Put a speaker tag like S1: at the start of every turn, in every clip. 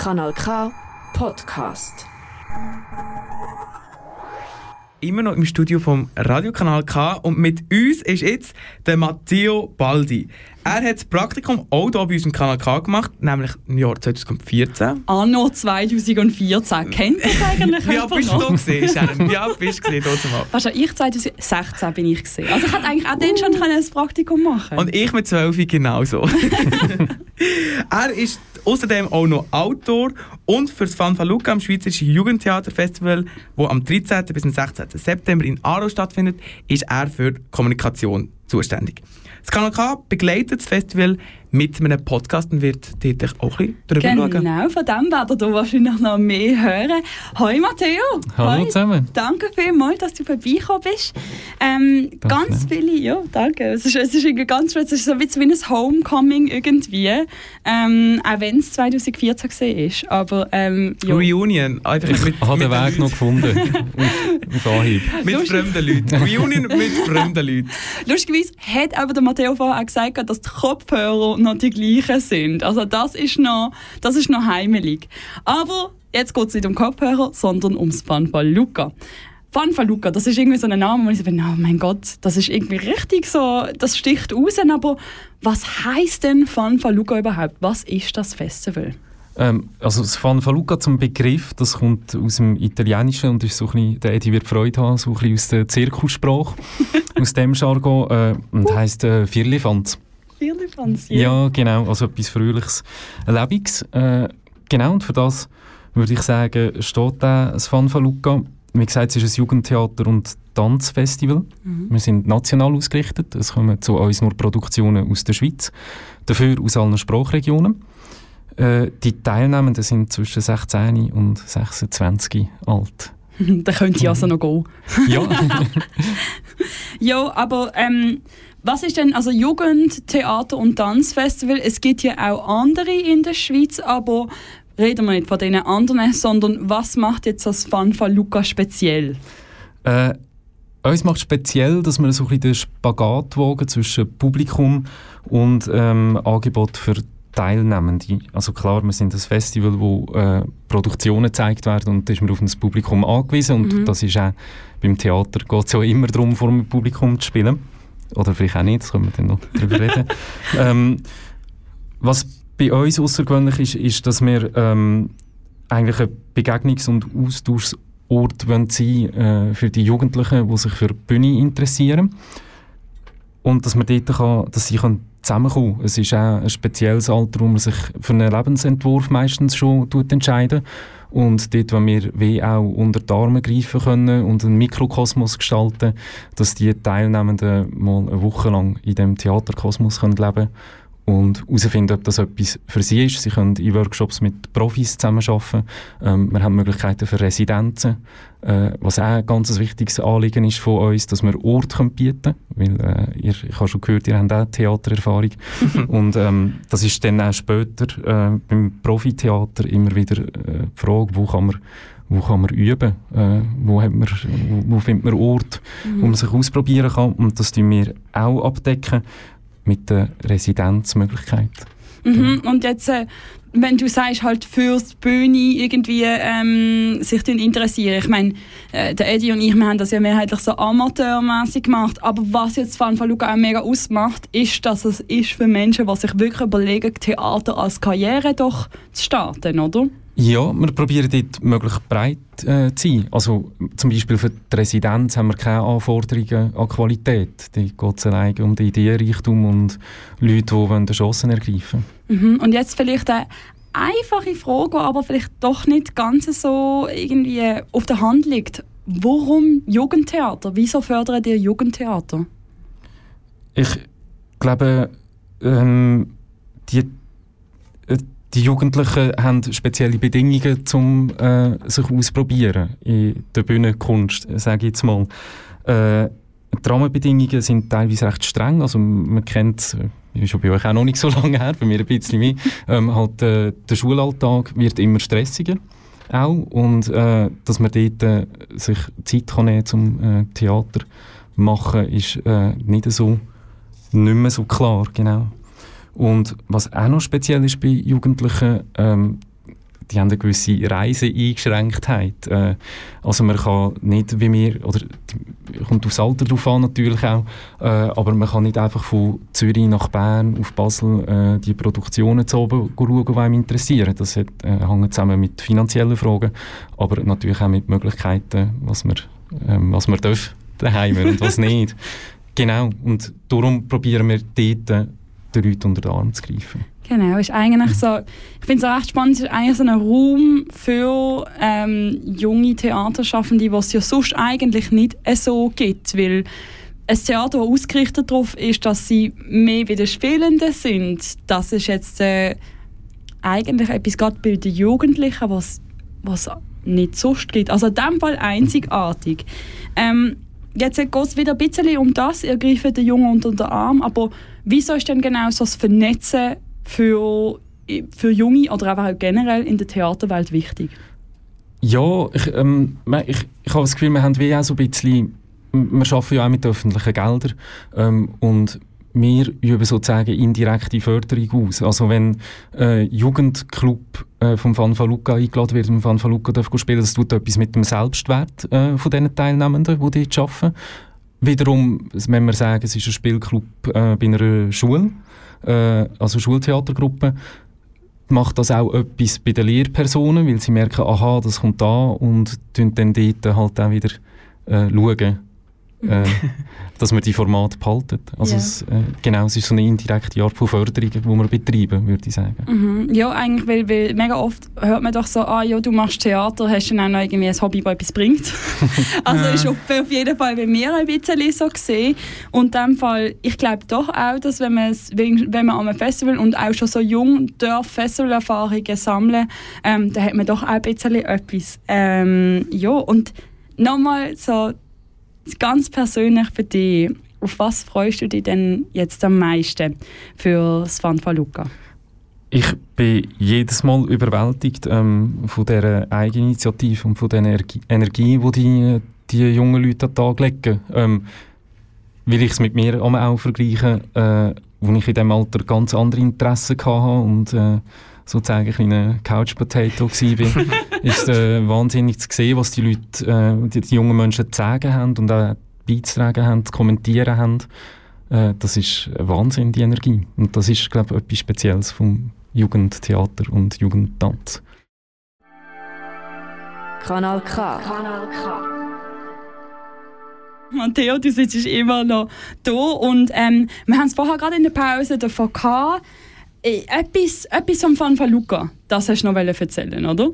S1: Kanal K Podcast.
S2: Immer noch im Studio vom Radiokanal K und mit uns ist jetzt der Matteo Baldi. Er hat das Praktikum auch hier bei uns im Kanal K gemacht, nämlich im Jahr 2014.
S3: Anno 2014. Kennt ihr das eigentlich
S2: Wie alt bist du da Sharon? Wie alt bist du
S3: Weißt du, ich 2016 bin ich gesehen. Also ich hätte eigentlich auch dann schon können ein Praktikum machen
S2: Und ich mit 12 genauso. er ist außerdem auch noch Autor und für das Fanfaluca am Schweizerischen Jugendtheaterfestival, wo am 13. bis zum 16. September in Aarau stattfindet, ist er für Kommunikation zuständig. Das Kanal K begleitet das Festival mit einem Podcast und wird dort auch ein bisschen darüber
S3: genau,
S2: schauen.
S3: Genau, von dem werdet ihr wahrscheinlich noch mehr hören. Hoi Matteo.
S4: Hallo
S3: Hoi.
S4: zusammen.
S3: Danke vielmals, dass du vorbeigekommen bist. Ähm, ganz viele, ja, danke. Es ist, es ist irgendwie ganz es ist so ein bisschen wie ein Homecoming irgendwie. Ähm, auch wenn es 2014 war. Aber ähm, ja.
S2: Reunion, einfach mit,
S4: Ich habe den
S2: mit
S4: Weg noch gefunden. auf, auf Anhieb.
S2: Mit fremden Leuten. Reunion mit fremden Leuten.
S3: Lustigerweise hat aber der Matteo vorher auch gesagt, dass die Kopfhörer noch die gleichen sind. Also das ist noch, das ist noch heimelig. Aber jetzt geht es nicht um Kopfhörer, sondern ums Fanfaluca. Fanfaluca, das ist irgendwie so ein Name, wo ich so bin, oh mein Gott, das ist irgendwie richtig so, das sticht raus, aber was heißt denn Fanfaluca überhaupt? Was ist das Festival?
S4: Ähm, also das Fanfaluca zum Begriff, das kommt aus dem Italienischen und ist so ein bisschen, der Eddie wird Freude haben, so ein bisschen aus der Zirkussprache, aus dem Jargon äh, und heisst äh,
S3: Firlefanz,
S4: Ja, genau, also etwas Fröhliches, Lebiges. Äh, genau, und für das würde ich sagen, steht da das Fanfaluca. Wie gesagt, es ist ein Jugendtheater- und Tanzfestival. Wir sind national ausgerichtet. Es kommen zu uns nur Produktionen aus der Schweiz, dafür aus allen Sprachregionen. Äh, die Teilnehmenden sind zwischen 16 und 26 alt.
S3: da könnte ich also noch gehen.
S4: Ja,
S3: Ja, aber ähm, was ist denn, also Jugend, Theater und Tanzfestival, es gibt ja auch andere in der Schweiz, aber reden wir nicht von den anderen, sondern was macht jetzt das Fanfaluca speziell?
S4: Äh, uns macht speziell, dass wir so ein bisschen den Spagat wagen zwischen Publikum und ähm, Angebot für Teilnehmende. Also klar, wir sind ein Festival, wo äh, Produktionen gezeigt werden und da ist man auf das Publikum angewiesen und das ist auch beim Theater geht es ja immer darum, vor dem Publikum zu spielen. Oder vielleicht auch nicht, das können wir dann noch drüber reden. Ähm, was bei uns außergewöhnlich ist, ist, dass wir ähm, eigentlich ein Begegnungs- und Austauschort sein äh, für die Jugendlichen, die sich für die Bühne interessieren. Und dass, man dort kann, dass sie können zusammenkommen können. Es ist auch ein spezielles Alter, wo man sich für einen Lebensentwurf meistens schon tut entscheiden Und dort, wo wir wie auch unter die Arme greifen können und einen Mikrokosmos gestalten, dass die Teilnehmenden mal eine Woche lang in diesem Theaterkosmos können leben und herausfinden, ob das etwas für sie ist. Sie können in Workshops mit Profis zusammenarbeiten. Ähm, wir haben Möglichkeiten für Residenzen, äh, was auch ein ganz wichtiges Anliegen ist von uns, dass wir Orte können bieten können. Weil äh, ihr, ich habe schon gehört, ihr habt auch Theatererfahrung. und ähm, das ist dann auch später äh, beim Profitheater immer wieder äh, die Frage, wo kann man wo kann man üben, äh, wo, hat man, wo, wo findet man Orte, wo man sich ausprobieren kann und das tun wir auch abdecken mit der Residenzmöglichkeit.
S3: Mhm. Und jetzt, äh, wenn du sagst, halt fürs Bühne irgendwie ähm, sich interessieren. Ich meine, äh, der Eddie und ich, wir haben das ja mehrheitlich so amateurmäßig gemacht. Aber was jetzt Fanfaluca auch mega ausmacht, ist, dass es ist für Menschen, die sich wirklich überlegen, Theater als Karriere doch zu starten, oder?
S4: Ja, wir probieren dort möglichst breit äh, zu sein. Also zum Beispiel für die Residenz haben wir keine Anforderungen an Qualität. Da geht es allein um den Ideenreichtum und Leute, die wollen die Chancen ergreifen
S3: Mhm. Und jetzt vielleicht eine einfache Frage, die aber vielleicht doch nicht ganz so irgendwie auf der Hand liegt. Warum Jugendtheater? Wieso fördern ihr Jugendtheater?
S4: Ich glaube, ähm, die, äh, die Jugendlichen haben spezielle Bedingungen, um äh, sich auszuprobieren in der Bühnenkunst, sage ich jetzt mal. Äh, die Rahmenbedingungen sind teilweise recht streng. Also man kennt, äh, ist schon bei euch auch noch nicht so lange her, bei mir ein bisschen mehr, ähm, halt, äh, der Schulalltag wird immer stressiger auch und äh, dass man dort äh, sich Zeit kann nehmen zum äh, Theater machen, ist äh, nicht so nicht mehr so klar, genau. Und was auch noch speziell ist bei Jugendlichen, ähm, die haben eine gewisse Reiseeingeschränktheit. Äh, also man kann nicht, wie wir, oder kommt aufs Alter drauf an natürlich auch, äh, aber man kann nicht einfach von Zürich nach Bern auf Basel äh, die Produktionen zu oben schauen, die einem interessieren. Das hat, äh, hängt zusammen mit finanziellen Fragen, aber natürlich auch mit Möglichkeiten, was man, ähm, was man darf daheim und was nicht. Genau, und darum probieren wir dort den Leuten unter den Arm zu greifen.
S3: Genau, ist eigentlich so, ich finde es auch recht spannend, es ist eigentlich so ein Raum für ähm, junge Theaterschaffende, was es ja sonst eigentlich nicht so gibt, weil ein Theater, das ausgerichtet darauf ist, dass sie mehr wie die Spielenden sind, das ist jetzt äh, eigentlich etwas gerade bei den Jugendlichen, was was nicht sonst gibt. Also in dem Fall einzigartig. Ähm, jetzt geht es wieder ein bisschen um das, ihr greift den Jungen unter den Arm, aber wieso ist denn genau so das Vernetzen für, für Junge oder auch generell in der Theaterwelt wichtig?
S4: Ja, ich, ähm, ich, ich habe das Gefühl, wir haben wie auch so ein bisschen, wir arbeiten ja auch mit öffentlichen Geldern ähm, und wir üben sozusagen indirekte Förderung aus. Also wenn äh, Jugendclub äh, vom Fanfaluca eingeladen wird, vom Fanfaluca darf spielen, das tut etwas mit dem Selbstwert äh, von den Teilnehmenden, die dort arbeiten. Wiederum, wenn wir sagen, es ist ein Spielclub äh, bei einer Schule, äh, also Schultheatergruppe, macht das auch etwas bei den Lehrpersonen, weil sie merken, aha, das kommt da und dann dort halt auch wieder äh, schauen, äh, dass man die Formate behalten. Also
S3: Ja.
S4: es, äh, genau, es ist so eine indirekte Art von Förderung, die wir betreiben, würde ich sagen.
S3: Mhm. Ja, eigentlich, weil, weil mega oft hört man doch so, ah ja, du machst Theater, hast dann auch noch irgendwie ein Hobby, das etwas bringt. also ist auf, auf jeden Fall bei mir ein bisschen so gesehen. Und in dem Fall, ich glaube doch auch, dass wenn man, wenn man an einem Festival und auch schon so jung darf Festivalerfahrungen sammeln, ähm, dann hat man doch auch ein bisschen etwas. Ähm, ja, und nochmal so ganz persönlich für dich, auf was freust du dich denn jetzt am meisten für das Fanfaluca?
S4: Ich bin jedes Mal überwältigt ähm, von dieser Eigeninitiative und von der Energie, Energie die, die die jungen Leute an den Tag legen. Ähm, weil ich es mit mir auch vergleiche, äh, wo ich in diesem Alter ganz andere Interessen hatte und äh, sozusagen ein kleiner Couch Potato war, ist äh, wahnsinnig zu sehen, was die Leute, äh, die, die jungen Menschen zu sagen haben und auch beizutragen haben, zu kommentieren haben. Äh, das ist Wahnsinn, die Energie. Und das ist, glaube ich, etwas Spezielles vom Jugendtheater und Jugendtanz.
S1: Kanal K.
S3: Matteo, du sitzt immer noch da und ähm, wir haben es vorher gerade in der Pause davon gehabt, etwas, etwas vom Fanfaluca, das hast du noch erzählen oder?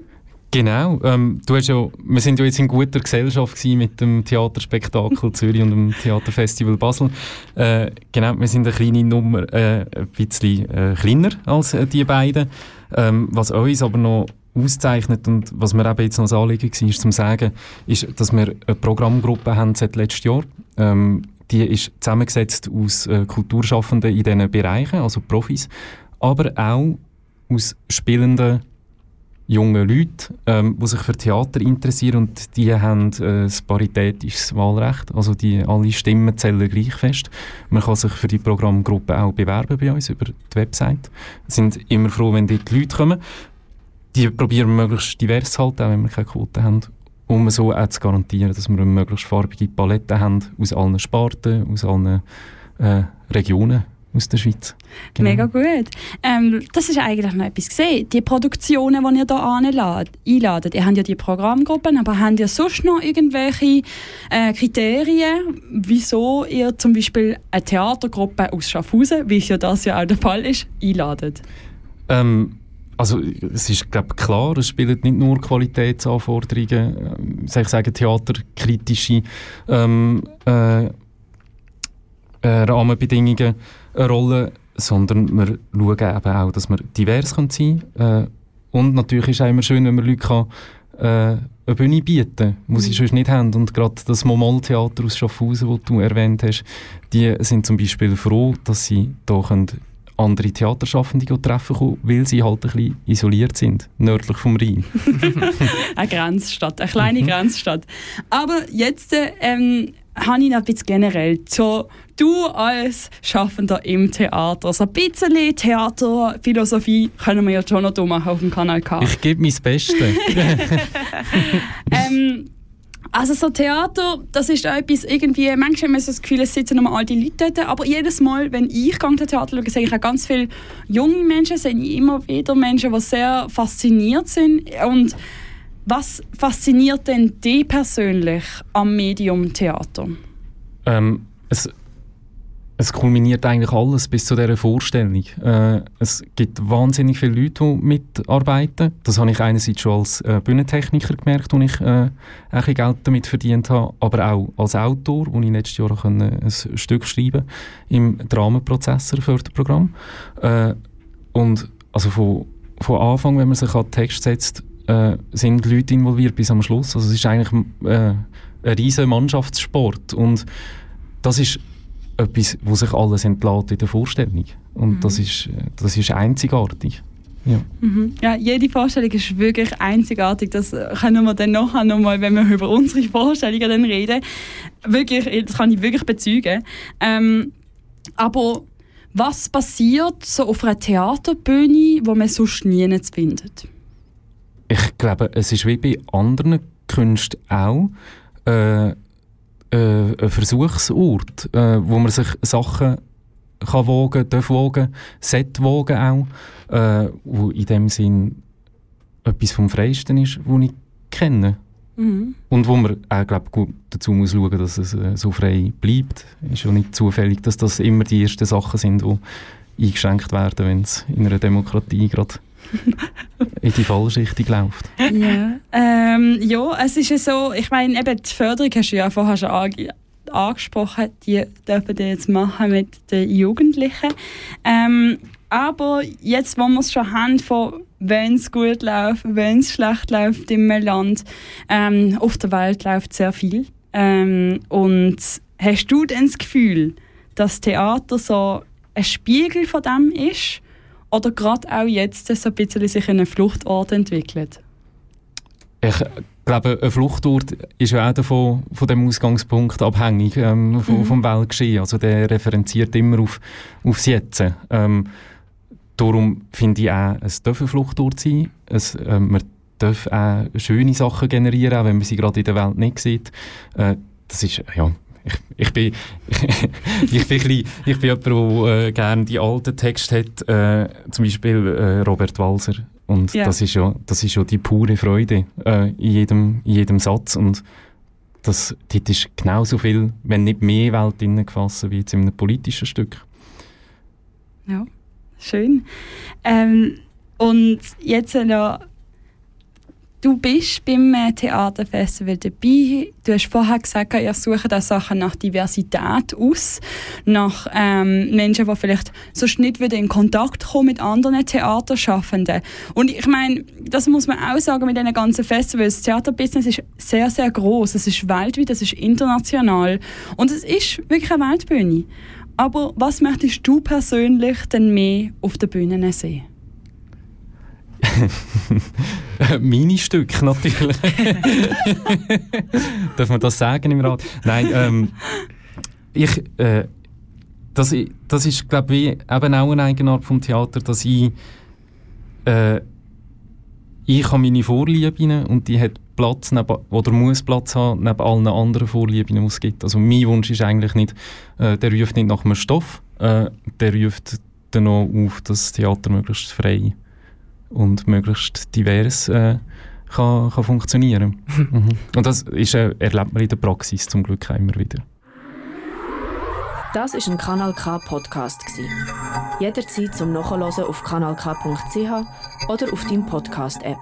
S4: Genau. Ähm, du hast ja, wir sind ja jetzt in guter Gesellschaft mit dem Theaterspektakel Zürich und dem Theaterfestival Basel. Äh, genau, wir sind eine kleine Nummer, äh, ein bisschen äh, kleiner als äh, die beiden. Ähm, was uns aber noch auszeichnet und was mir eben jetzt noch das Anliegen war, ist zum sagen, ist, dass wir eine Programmgruppe haben seit letztem Jahr. Ähm, die ist zusammengesetzt aus äh, Kulturschaffenden in diesen Bereichen, also Profis, aber auch aus spielenden jungen Leute, ähm, die sich für Theater interessieren und die haben äh, das paritätisches Wahlrecht, also die, alle Stimmen zählen gleich fest. Man kann sich für die Programmgruppe auch bewerben bei uns über die Website. Wir sind immer froh, wenn dort die Leute kommen. Die probieren wir möglichst divers zu halten, auch wenn wir keine Quote haben, um so auch zu garantieren, dass wir eine möglichst farbige Palette haben aus allen Sparten, aus allen äh, Regionen aus der Schweiz. Genau.
S3: Mega gut. Ähm, das ist eigentlich noch etwas gesehen. Die Produktionen, die ihr hier einladet, ihr habt ja die Programmgruppen, aber habt ihr sonst noch irgendwelche äh, Kriterien, wieso ihr zum Beispiel eine Theatergruppe aus Schaffhausen, wie es ja das ja auch der Fall ist, einladet?
S4: Ähm, also es ist glaub, klar, es spielen nicht nur Qualitätsanforderungen, soll ich sagen, theaterkritische ähm, äh, äh, Rahmenbedingungen eine Rolle, sondern wir schauen eben auch, dass wir divers sein können. Äh, und natürlich ist es auch immer schön, wenn man Leute kann, äh, eine Bühne bieten kann, die sie sonst nicht haben. Und gerade das Momol-Theater aus Schaffhausen, das du erwähnt hast, die sind zum Beispiel froh, dass sie da können andere Theaterschaffende treffen können, weil sie halt ein bisschen isoliert sind, nördlich vom Rhein.
S3: eine Grenzstadt, eine kleine
S4: Mhm.
S3: Grenzstadt. Aber jetzt, äh, ähm, habe ich noch ein bisschen generell. So, du als Schaffender im Theater, so ein bisschen Theaterphilosophie können wir ja schon noch machen auf dem Kanal K.
S4: Ich gebe mein Bestes.
S3: ähm, also so Theater, das ist etwas irgendwie, manchmal haben wir so das Gefühl, es sitzen nur all die Leute dort, aber jedes Mal, wenn ich Theater schaue, sehe ich auch ganz viele junge Menschen, sehe ich immer wieder Menschen, die sehr fasziniert sind und was fasziniert denn dich persönlich am Medium Theater?
S4: Ähm, es, es kulminiert eigentlich alles bis zu dieser Vorstellung. Äh, es gibt wahnsinnig viele Leute, die mitarbeiten. Das habe ich einerseits schon als äh, Bühnentechniker gemerkt, wo ich äh, ein Geld damit verdient habe, aber auch als Autor, wo ich letztes Jahr ein Stück schreiben im Dramenprozessor-Förderprogramm. Äh, und also von, von Anfang, wenn man sich an den Text setzt, äh, sind Leute involviert bis am Schluss. Also es ist eigentlich äh, ein riesiger Mannschaftssport und das ist etwas, wo sich alles entlädt in der Vorstellung und mhm. das, ist, das ist einzigartig.
S3: Ja. Mhm. ja, jede Vorstellung ist wirklich einzigartig. Das können wir dann nachher nochmal, wenn wir über unsere Vorstellungen dann reden. Wirklich, das kann ich wirklich bezeugen. Ähm, aber was passiert so auf einer Theaterbühne, wo man sonst nie findet?
S4: Ich glaube, es ist wie bei anderen Künsten auch äh, äh, ein Versuchsort, äh, wo man sich Sachen kann wogen, darf wogen, sollte wogen auch, äh, wo in dem Sinn etwas vom Freisten ist, was ich kenne. Mhm. Und wo man auch, glaub, gut dazu muss schauen, dass es äh, so frei bleibt. Ist ja nicht zufällig, dass das immer die ersten Sachen sind, die eingeschränkt werden, wenn es in einer Demokratie gerade in die falsche Richtung läuft.
S3: Ja, ähm, ja es ist ja so, ich meine, eben die Förderung hast du ja vorher schon ange angesprochen, die dürfen die jetzt machen mit den Jugendlichen. Ähm, aber jetzt, wo wir es schon haben, von wenn es gut läuft, wenn es schlecht läuft im Land, ähm, auf der Welt läuft sehr viel. Ähm, und hast du denn das Gefühl, dass Theater so ein Spiegel von dem ist? Oder gerade auch jetzt so ein bisschen sich in einen Fluchtort entwickelt?
S4: Ich glaube, ein Fluchtort ist ja auch davon, von dem Ausgangspunkt abhängig ähm, vom, mhm. vom Weltgeschehen. Also der referenziert immer auf, aufs Jetzt. Ähm, darum finde ich auch, es darf ein Fluchtort sein. Es, äh, man darf auch schöne Sachen generieren, auch wenn man sie gerade in der Welt nicht sieht. Äh, das ist, ja, ich, ich, bin, ich, bin bisschen, ich bin jemand, der äh, gerne die alten Texte hat, äh, zum Beispiel äh, Robert Walser. Und ja. das, ist ja, das ist ja die pure Freude äh, in, jedem, in jedem Satz. Und das, dort ist genauso viel, wenn nicht mehr Welt drin gefasst, wie jetzt in einem politischen Stück.
S3: Ja, schön. Ähm, und jetzt noch Du bist beim äh, Theaterfestival dabei. Du hast vorher gesagt, ihr sucht auch Sachen nach Diversität aus, nach ähm, Menschen, die vielleicht sonst nicht wieder in Kontakt kommen mit anderen Theaterschaffenden. Und ich meine, das muss man auch sagen mit diesen ganzen Festivals. Das Theaterbusiness ist sehr, sehr groß. Es ist weltweit, es ist international und es ist wirklich eine Weltbühne. Aber was möchtest du persönlich denn mehr auf der Bühne sehen?
S4: Meine Stück natürlich. Darf man das sagen im Rat? Nein, ähm, ich, äh, das, das ist, glaube ich, eben auch eine Eigenart vom Theater, dass ich, äh, ich habe meine Vorlieben und die hat Platz neben, oder muss Platz haben neben allen anderen Vorlieben, die es gibt. Also mein Wunsch ist eigentlich nicht, äh, der ruft nicht nach einem Stoff, äh, der ruft dann auch auf, dass das Theater möglichst frei und möglichst divers äh, kann, kann funktionieren. mhm. Und das ist, äh, erlebt man in der Praxis zum Glück auch immer wieder.
S1: Das ist ein Kanal K Podcast Jederzeit zum Nachhören auf kanalk.ch oder auf deinem Podcast App.